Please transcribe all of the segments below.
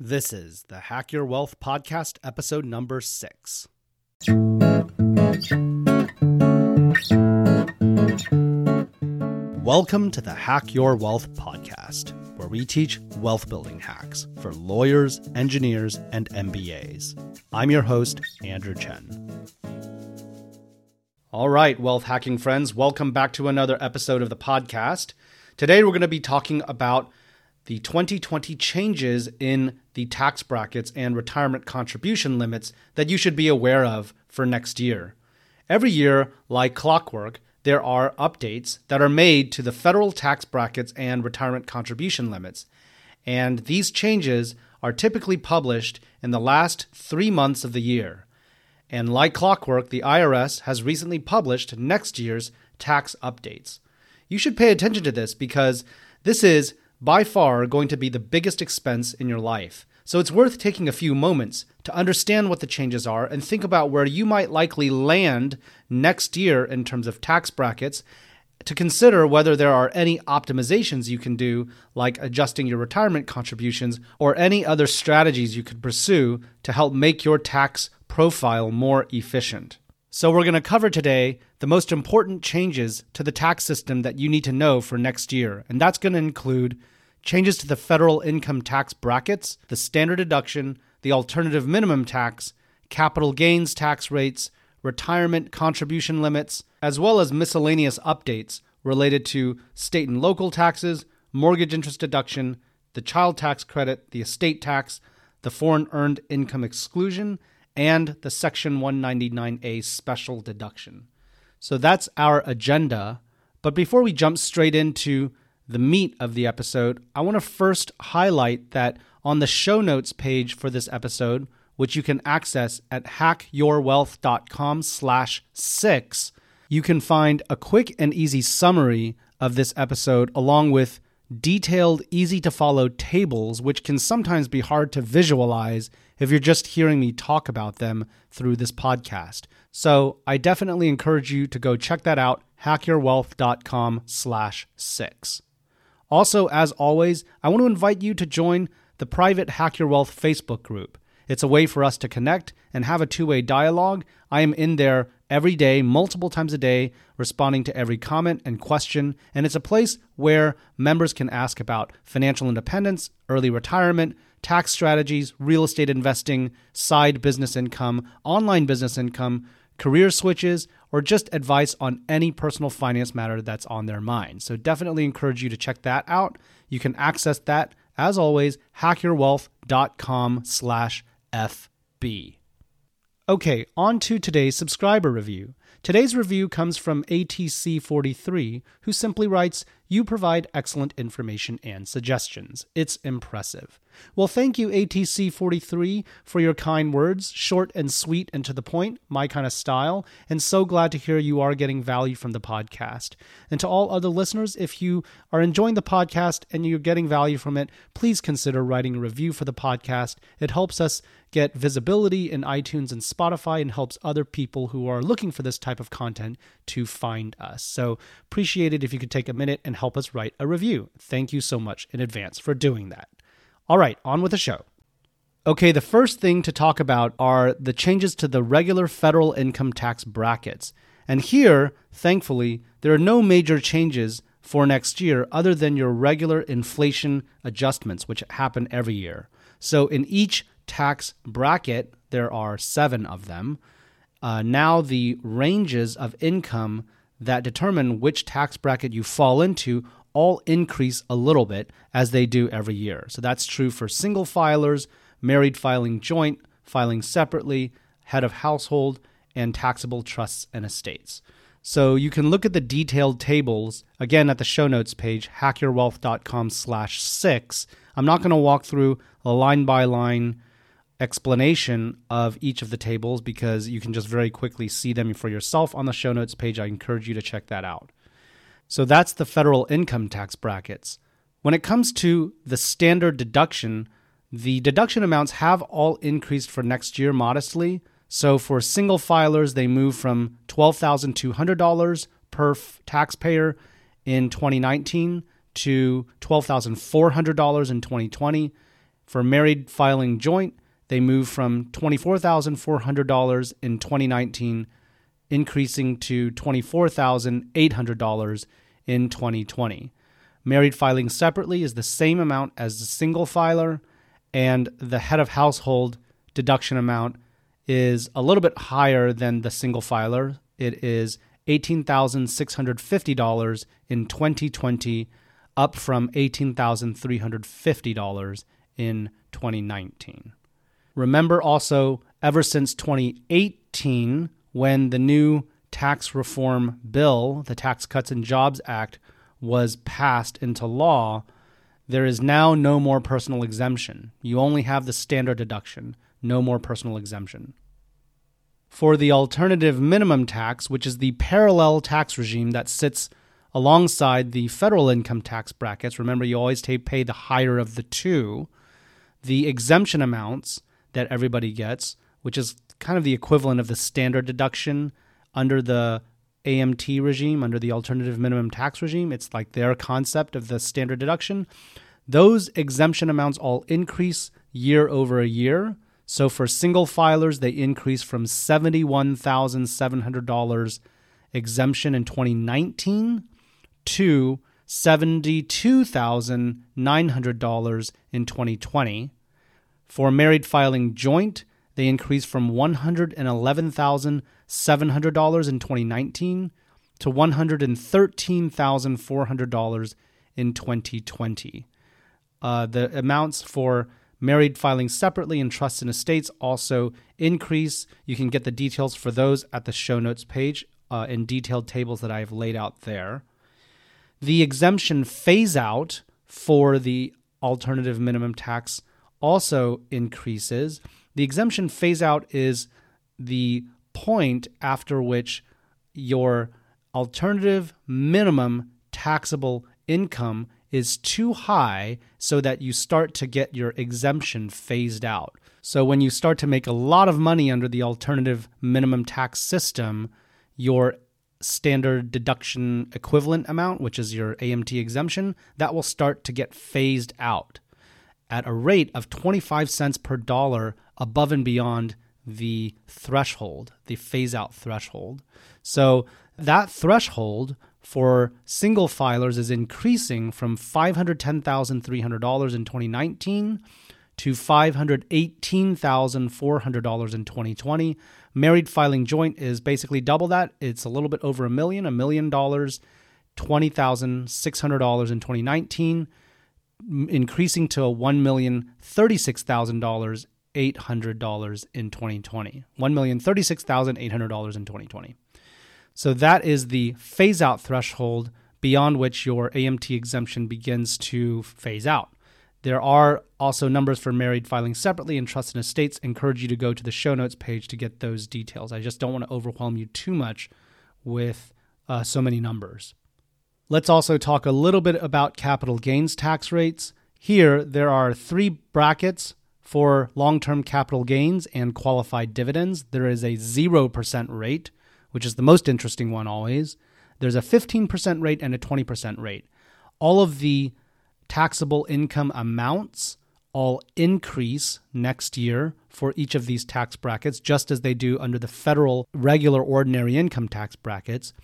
This is the Hack Your Wealth podcast, episode number six. Welcome to the Hack Your Wealth podcast, where we teach wealth building hacks for lawyers, engineers, and MBAs. I'm your host, Andrew Chen. All right, wealth hacking friends, welcome back to another episode of the podcast. Today, we're going to be talking about the 2020 changes in the tax brackets and retirement contribution limits that you should be aware of for next year. Every year, like clockwork, there are updates that are made to the federal tax brackets and retirement contribution limits. And these changes are typically published in the last three months of the year. And like clockwork, the IRS has recently published next year's tax updates. You should pay attention to this because this is by far going to be the biggest expense in your life. So it's worth taking a few moments to understand what the changes are and think about where you might likely land next year in terms of tax brackets to consider whether there are any optimizations you can do, like adjusting your retirement contributions or any other strategies you could pursue to help make your tax profile more efficient. So, we're going to cover today the most important changes to the tax system that you need to know for next year. And that's going to include changes to the federal income tax brackets, the standard deduction, the alternative minimum tax, capital gains tax rates, retirement contribution limits, as well as miscellaneous updates related to state and local taxes, mortgage interest deduction, the child tax credit, the estate tax, the foreign earned income exclusion, and the Section 199A special deduction. So that's our agenda. But before we jump straight into the meat of the episode, I want to first highlight that on the show notes page for this episode, which you can access at hackyourwealth.com slash six, you can find a quick and easy summary of this episode along with detailed, easy to follow tables, which can sometimes be hard to visualize if you're just hearing me talk about them through this podcast. So I definitely encourage you to go check that out, hackyourwealth.com slash six. Also, as always, I want to invite you to join the private Hack Your Wealth Facebook group. It's a way for us to connect and have a two way dialogue. I am in there every day, multiple times a day, responding to every comment and question. And it's a place where members can ask about financial independence, early retirement, tax strategies, real estate investing, side business income, online business income, career switches, or just advice on any personal finance matter that's on their mind. So definitely encourage you to check that out. You can access that, as always, hackyourwealth.com slash FB. Okay, on to today's subscriber review. Today's review comes from ATC43, who simply writes, You provide excellent information and suggestions. It's impressive. Well, thank you, ATC43, for your kind words, short and sweet and to the point, my kind of style, and so glad to hear you are getting value from the podcast. And to all other listeners, if you are enjoying the podcast and you're getting value from it, please consider writing a review for the podcast. It helps us get visibility in iTunes and Spotify and helps other people who are looking for this type of content to find us. So, appreciate it if you could take a minute and help us write a review. Thank you so much in advance for doing that. All right, on with the show. Okay, the first thing to talk about are the changes to the regular federal income tax brackets. And here, thankfully, there are no major changes for next year other than your regular inflation adjustments, which happen every year. So, in each tax bracket, there are seven of them. Uh, now, the ranges of income that determine which tax bracket you fall into all increase a little bit as they do every year. So that's true for single filers, married filing joint, filing separately, head of household, and taxable trusts and estates. So you can look at the detailed tables again at the show notes page, hackyourwealth.com slash six. I'm not going to walk through a line by line explanation of each of the tables because you can just very quickly see them for yourself on the show notes page. I encourage you to check that out. So that's the federal income tax brackets. When it comes to the standard deduction, the deduction amounts have all increased for next year modestly. So for single filers, they move from $12,200 per f- taxpayer in 2019 to $12,400 in 2020. For married filing joint, they move from $24,400 in 2019, increasing to $24,800 in 2020. Married filing separately is the same amount as the single filer, and the head of household deduction amount is a little bit higher than the single filer. It is $18,650 in 2020, up from $18,350 in 2019. Remember also, ever since 2018, when the new tax reform bill, the Tax Cuts and Jobs Act, was passed into law, there is now no more personal exemption. You only have the standard deduction, no more personal exemption. For the alternative minimum tax, which is the parallel tax regime that sits alongside the federal income tax brackets, remember you always pay the higher of the two, the exemption amounts that everybody gets, which is kind of the equivalent of the standard deduction under the AMT regime, under the alternative minimum tax regime. It's like their concept of the standard deduction. Those exemption amounts all increase year over year. So for single filers, they increase from $71,700 exemption in 2019 to $72,900 in 2020. For married filing joint, they increased from $111,700 in 2019 to $113,400 in 2020. Uh, the amounts for married filing separately and trusts and estates also increase. You can get the details for those at the show notes page uh, in detailed tables that I have laid out there. The exemption phase out for the alternative minimum tax also increases. The exemption phase out is the point after which your alternative minimum taxable income is too high so that you start to get your exemption phased out. So when you start to make a lot of money under the alternative minimum tax system, your standard deduction equivalent amount, which is your AMT exemption, that will start to get phased out at a rate of 25 cents per dollar above and beyond the threshold, the phase out threshold. So that threshold for single filers is increasing from $510,300 in 2019 to $518,400 in 2020. Married filing joint is basically double that. It's a little bit over a million, a million dollars, $20,600 in 2019, increasing to a $1,036,800 in 2020. $1,036,800 in 2020. So that is the phase out threshold beyond which your AMT exemption begins to phase out. There are also numbers for married filing separately and trust and estates. Encourage you to go to the show notes page to get those details. I just don't want to overwhelm you too much with uh, so many numbers. Let's also talk a little bit about capital gains tax rates. Here, there are three brackets for long term capital gains and qualified dividends. There is a 0% rate, which is the most interesting one always. There's a 15% rate and a 20% rate. All of the taxable income amounts all increase next year for each of these tax brackets, just as they do under the federal regular ordinary income tax brackets.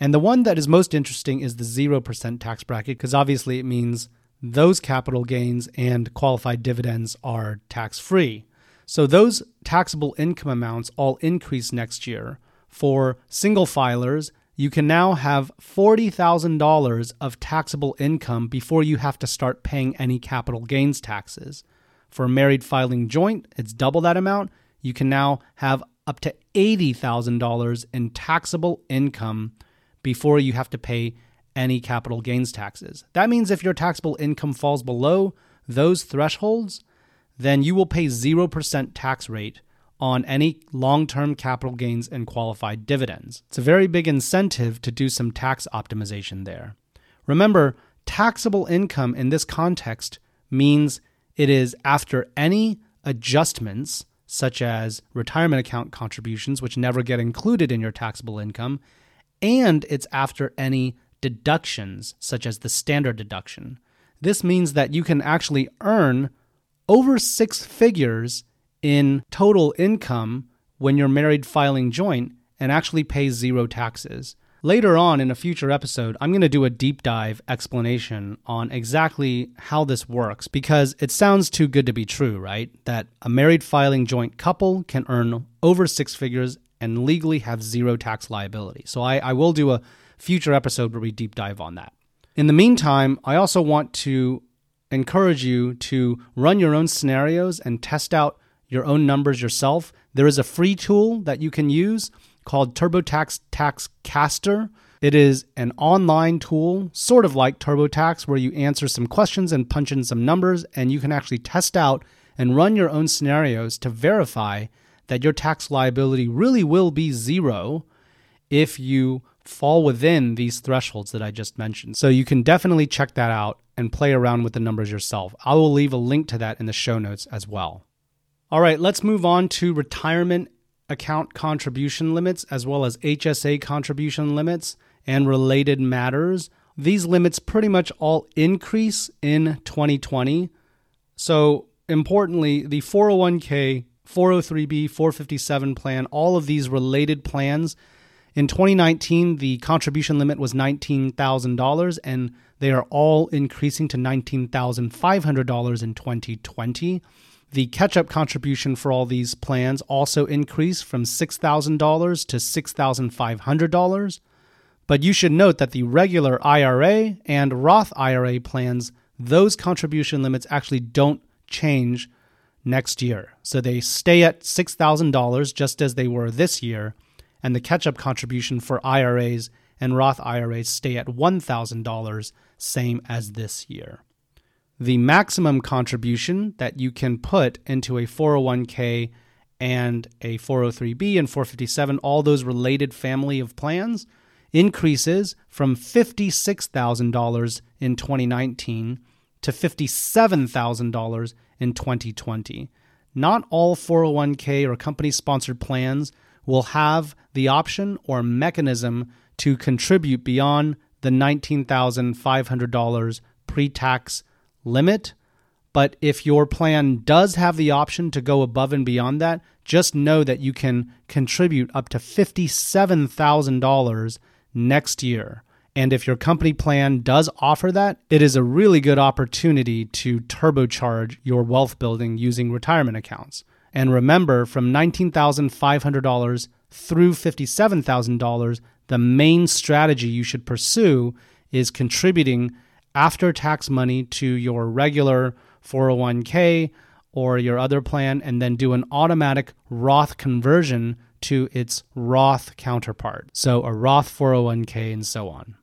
And the one that is most interesting is the 0% tax bracket, because obviously it means those capital gains and qualified dividends are tax free. So those taxable income amounts all increase next year for single filers, you can now have $40,000 of taxable income before you have to start paying any capital gains taxes. For a married filing joint, it's double that amount. You can now have up to $80,000 in taxable income before you have to pay any capital gains taxes. That means if your taxable income falls below those thresholds, then you will pay 0% tax rate on any long term capital gains and qualified dividends. It's a very big incentive to do some tax optimization there. Remember, taxable income in this context means it is after any adjustments, such as retirement account contributions, which never get included in your taxable income, and it's after any deductions, such as the standard deduction. This means that you can actually earn over six figures in total income when you're married filing joint and actually pay zero taxes. Later on in a future episode, I'm going to do a deep dive explanation on exactly how this works because it sounds too good to be true, right? That a married filing joint couple can earn over six figures and legally have zero tax liability. So I, I will do a future episode where we deep dive on that. In the meantime, I also want to encourage you to run your own scenarios and test out your own numbers yourself. There is a free tool that you can use called TurboTax Tax Caster. It is an online tool, sort of like TurboTax, where you answer some questions and punch in some numbers, and you can actually test out and run your own scenarios to verify that your tax liability really will be zero if you fall within these thresholds that I just mentioned. So you can definitely check that out and play around with the numbers yourself. I will leave a link to that in the show notes as well. All right, let's move on to retirement account contribution limits as well as HSA contribution limits and related matters. These limits pretty much all increase in 2020. So, importantly, the 401k, 403b, 457 plan, all of these related plans. In 2019, the contribution limit was $19,000, and they are all increasing to $19,500 in 2020. The catch up contribution for all these plans also increased from $6,000 to $6,500. But you should note that the regular IRA and Roth IRA plans, those contribution limits actually don't change next year. So they stay at $6,000 just as they were this year, and the catch up contribution for IRAs and Roth IRAs stay at $1,000, same as this year the maximum contribution that you can put into a 401k and a 403b and 457, all those related family of plans, increases from $56,000 in 2019 to $57,000 in 2020. Not all 401k or company sponsored plans will have the option or mechanism to contribute beyond the $19,500 pre tax limit. But if your plan does have the option to go above and beyond that, just know that you can contribute up to $57,000 next year. And if your company plan does offer that, it is a really good opportunity to turbocharge your wealth building using retirement accounts. And remember, from $19,500 through $57,000, the main strategy you should pursue is contributing after tax money to your regular 401k or your other plan and then do an automatic Roth conversion to its Roth counterpart. So a Roth 401k and so on.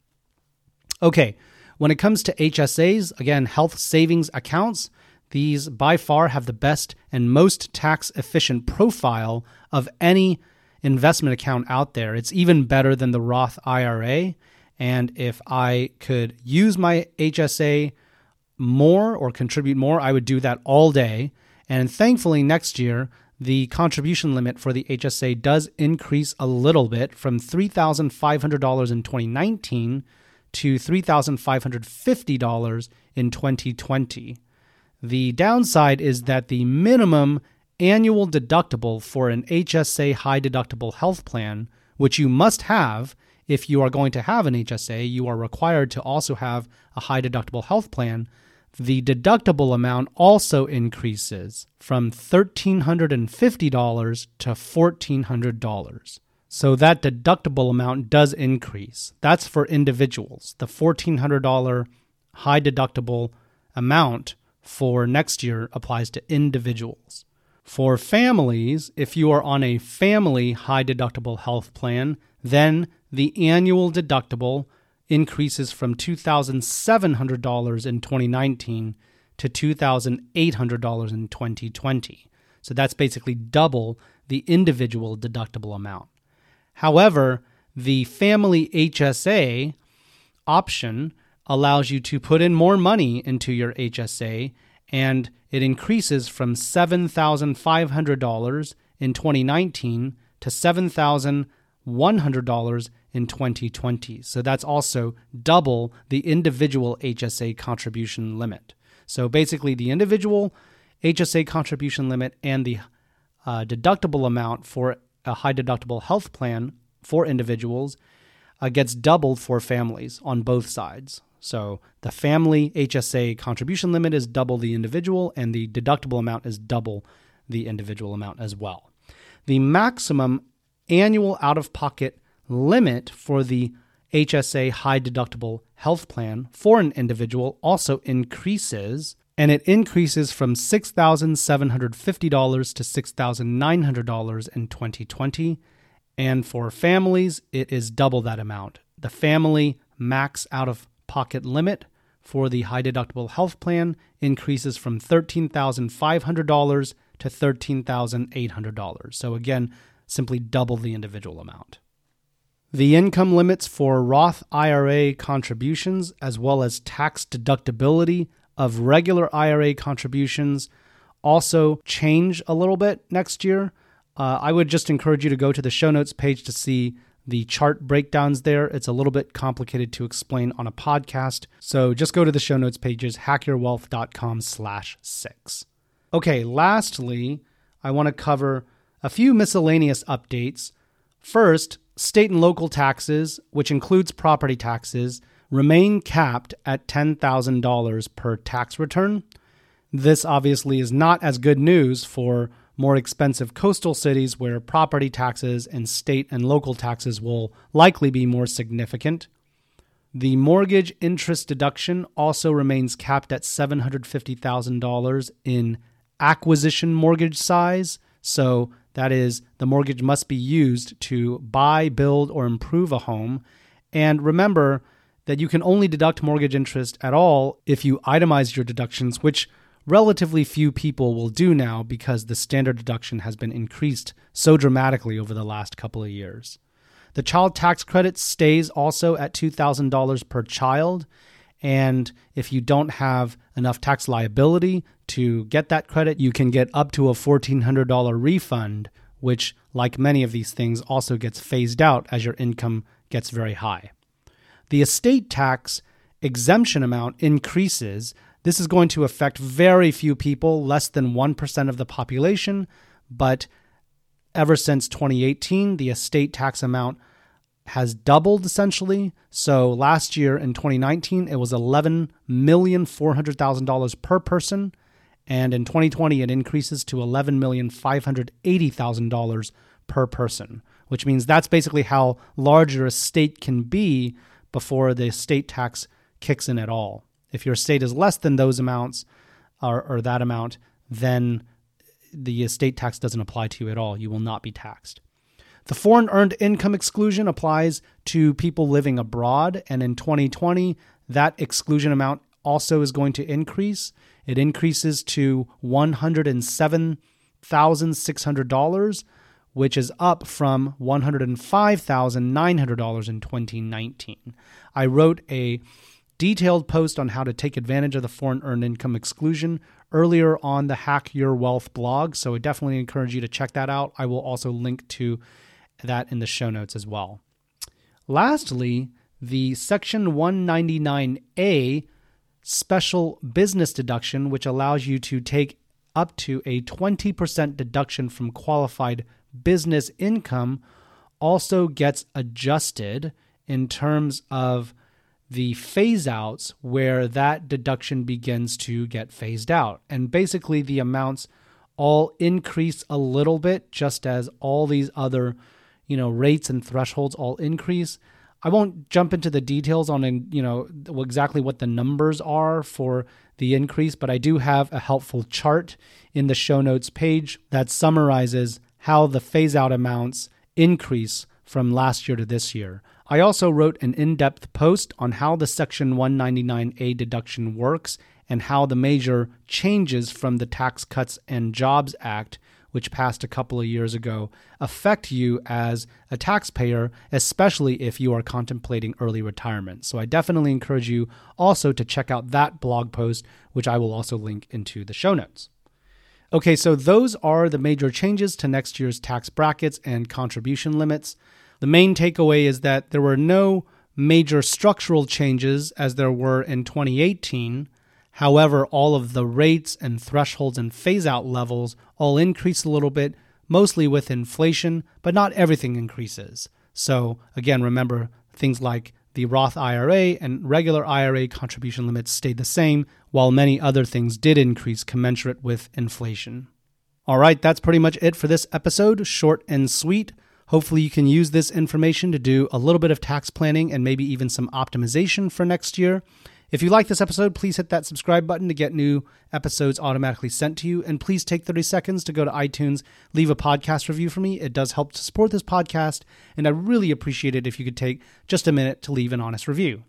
Okay, when it comes to HSAs, again, health savings accounts, these by far have the best and most tax efficient profile of any investment account out there. It's even better than the Roth IRA and if I could use my HSA more or contribute more, I would do that all day. And thankfully, next year, the contribution limit for the HSA does increase a little bit from $3,500 in 2019 to $3,550 in 2020. The downside is that the minimum annual deductible for an HSA high deductible health plan, which you must have, if you are going to have an HSA, you are required to also have a high deductible health plan. The deductible amount also increases from $1,350 to $1,400. So that deductible amount does increase. That's for individuals. The $1,400 high deductible amount for next year applies to individuals. For families, if you are on a family high deductible health plan, then the annual deductible increases from $2,700 in 2019 to $2,800 in 2020. So that's basically double the individual deductible amount. However, the family HSA option allows you to put in more money into your HSA and it increases from $7,500 in 2019 to $7,100 in 2020. So that's also double the individual HSA contribution limit. So basically, the individual HSA contribution limit and the uh, deductible amount for a high deductible health plan for individuals uh, gets doubled for families on both sides. So the family HSA contribution limit is double the individual, and the deductible amount is double the individual amount as well. The maximum annual out of pocket limit for the HSA high deductible health plan for an individual also increases, and it increases from $6,750 to $6,900 in 2020. And for families, it is double that amount. The family max out of pocket limit for the high deductible health plan increases from $13,500 to $13,800. So, again, simply double the individual amount. The income limits for Roth IRA contributions, as well as tax deductibility of regular IRA contributions, also change a little bit next year. Uh, I would just encourage you to go to the show notes page to see the chart breakdowns there. It's a little bit complicated to explain on a podcast. So just go to the show notes pages, hackyourwealth.com slash six. Okay, lastly, I want to cover a few miscellaneous updates. First, state and local taxes, which includes property taxes, remain capped at $10,000 per tax return. This obviously is not as good news for more expensive coastal cities where property taxes and state and local taxes will likely be more significant. The mortgage interest deduction also remains capped at $750,000 in acquisition mortgage size. So, that is, the mortgage must be used to buy, build, or improve a home. And remember that you can only deduct mortgage interest at all if you itemize your deductions, which relatively few people will do now because the standard deduction has been increased so dramatically over the last couple of years. The child tax credit stays also at $2,000 per child. And if you don't have enough tax liability to get that credit, you can get up to a $1,400 refund, which, like many of these things, also gets phased out as your income gets very high. The estate tax exemption amount increases this is going to affect very few people, less than 1% of the population, but ever since 2018, the estate tax amount has doubled essentially. So last year in 2019, it was $11,400,000 per person. And in 2020, it increases to $11,580,000 per person, which means that's basically how large your estate can be before the state tax kicks in at all. If your estate is less than those amounts or, or that amount, then the estate tax doesn't apply to you at all. You will not be taxed. The foreign earned income exclusion applies to people living abroad, and in 2020, that exclusion amount also is going to increase. It increases to $107,600, which is up from $105,900 in 2019. I wrote a detailed post on how to take advantage of the foreign earned income exclusion earlier on the Hack Your Wealth blog. So I definitely encourage you to check that out. I will also link to that in the show notes as well. Lastly, the Section 199A special business deduction, which allows you to take up to a 20% deduction from qualified business income, also gets adjusted in terms of the phase outs where that deduction begins to get phased out. And basically, the amounts all increase a little bit, just as all these other, you know, rates and thresholds all increase. I won't jump into the details on, you know, exactly what the numbers are for the increase, but I do have a helpful chart in the show notes page that summarizes how the phase out amounts increase from last year to this year. I also wrote an in depth post on how the Section 199A deduction works and how the major changes from the Tax Cuts and Jobs Act, which passed a couple of years ago, affect you as a taxpayer, especially if you are contemplating early retirement. So I definitely encourage you also to check out that blog post, which I will also link into the show notes. Okay, so those are the major changes to next year's tax brackets and contribution limits. The main takeaway is that there were no major structural changes as there were in 2018. However, all of the rates and thresholds and phase out levels all increase a little bit, mostly with inflation, but not everything increases. So, again, remember things like the Roth IRA and regular IRA contribution limits stayed the same, while many other things did increase commensurate with inflation. All right, that's pretty much it for this episode. Short and sweet. Hopefully, you can use this information to do a little bit of tax planning and maybe even some optimization for next year. If you like this episode, please hit that subscribe button to get new episodes automatically sent to you. And please take 30 seconds to go to iTunes, leave a podcast review for me. It does help to support this podcast. And I really appreciate it if you could take just a minute to leave an honest review.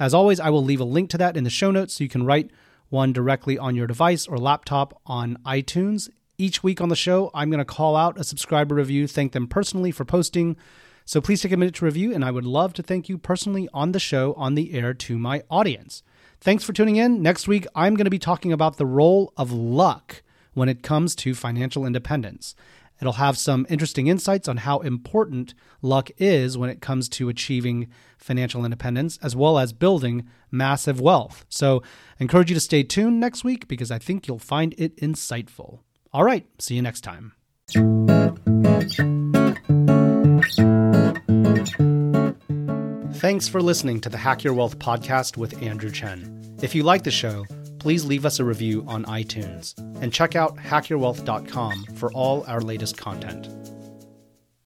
As always, I will leave a link to that in the show notes so you can write one directly on your device or laptop on iTunes. Each week on the show, I'm going to call out a subscriber review, thank them personally for posting. So please take a minute to review, and I would love to thank you personally on the show, on the air to my audience. Thanks for tuning in. Next week, I'm going to be talking about the role of luck when it comes to financial independence. It'll have some interesting insights on how important luck is when it comes to achieving financial independence as well as building massive wealth. So, I encourage you to stay tuned next week because I think you'll find it insightful. All right, see you next time. Thanks for listening to the Hack Your Wealth podcast with Andrew Chen. If you like the show, please leave us a review on iTunes and check out hackyourwealth.com for all our latest content.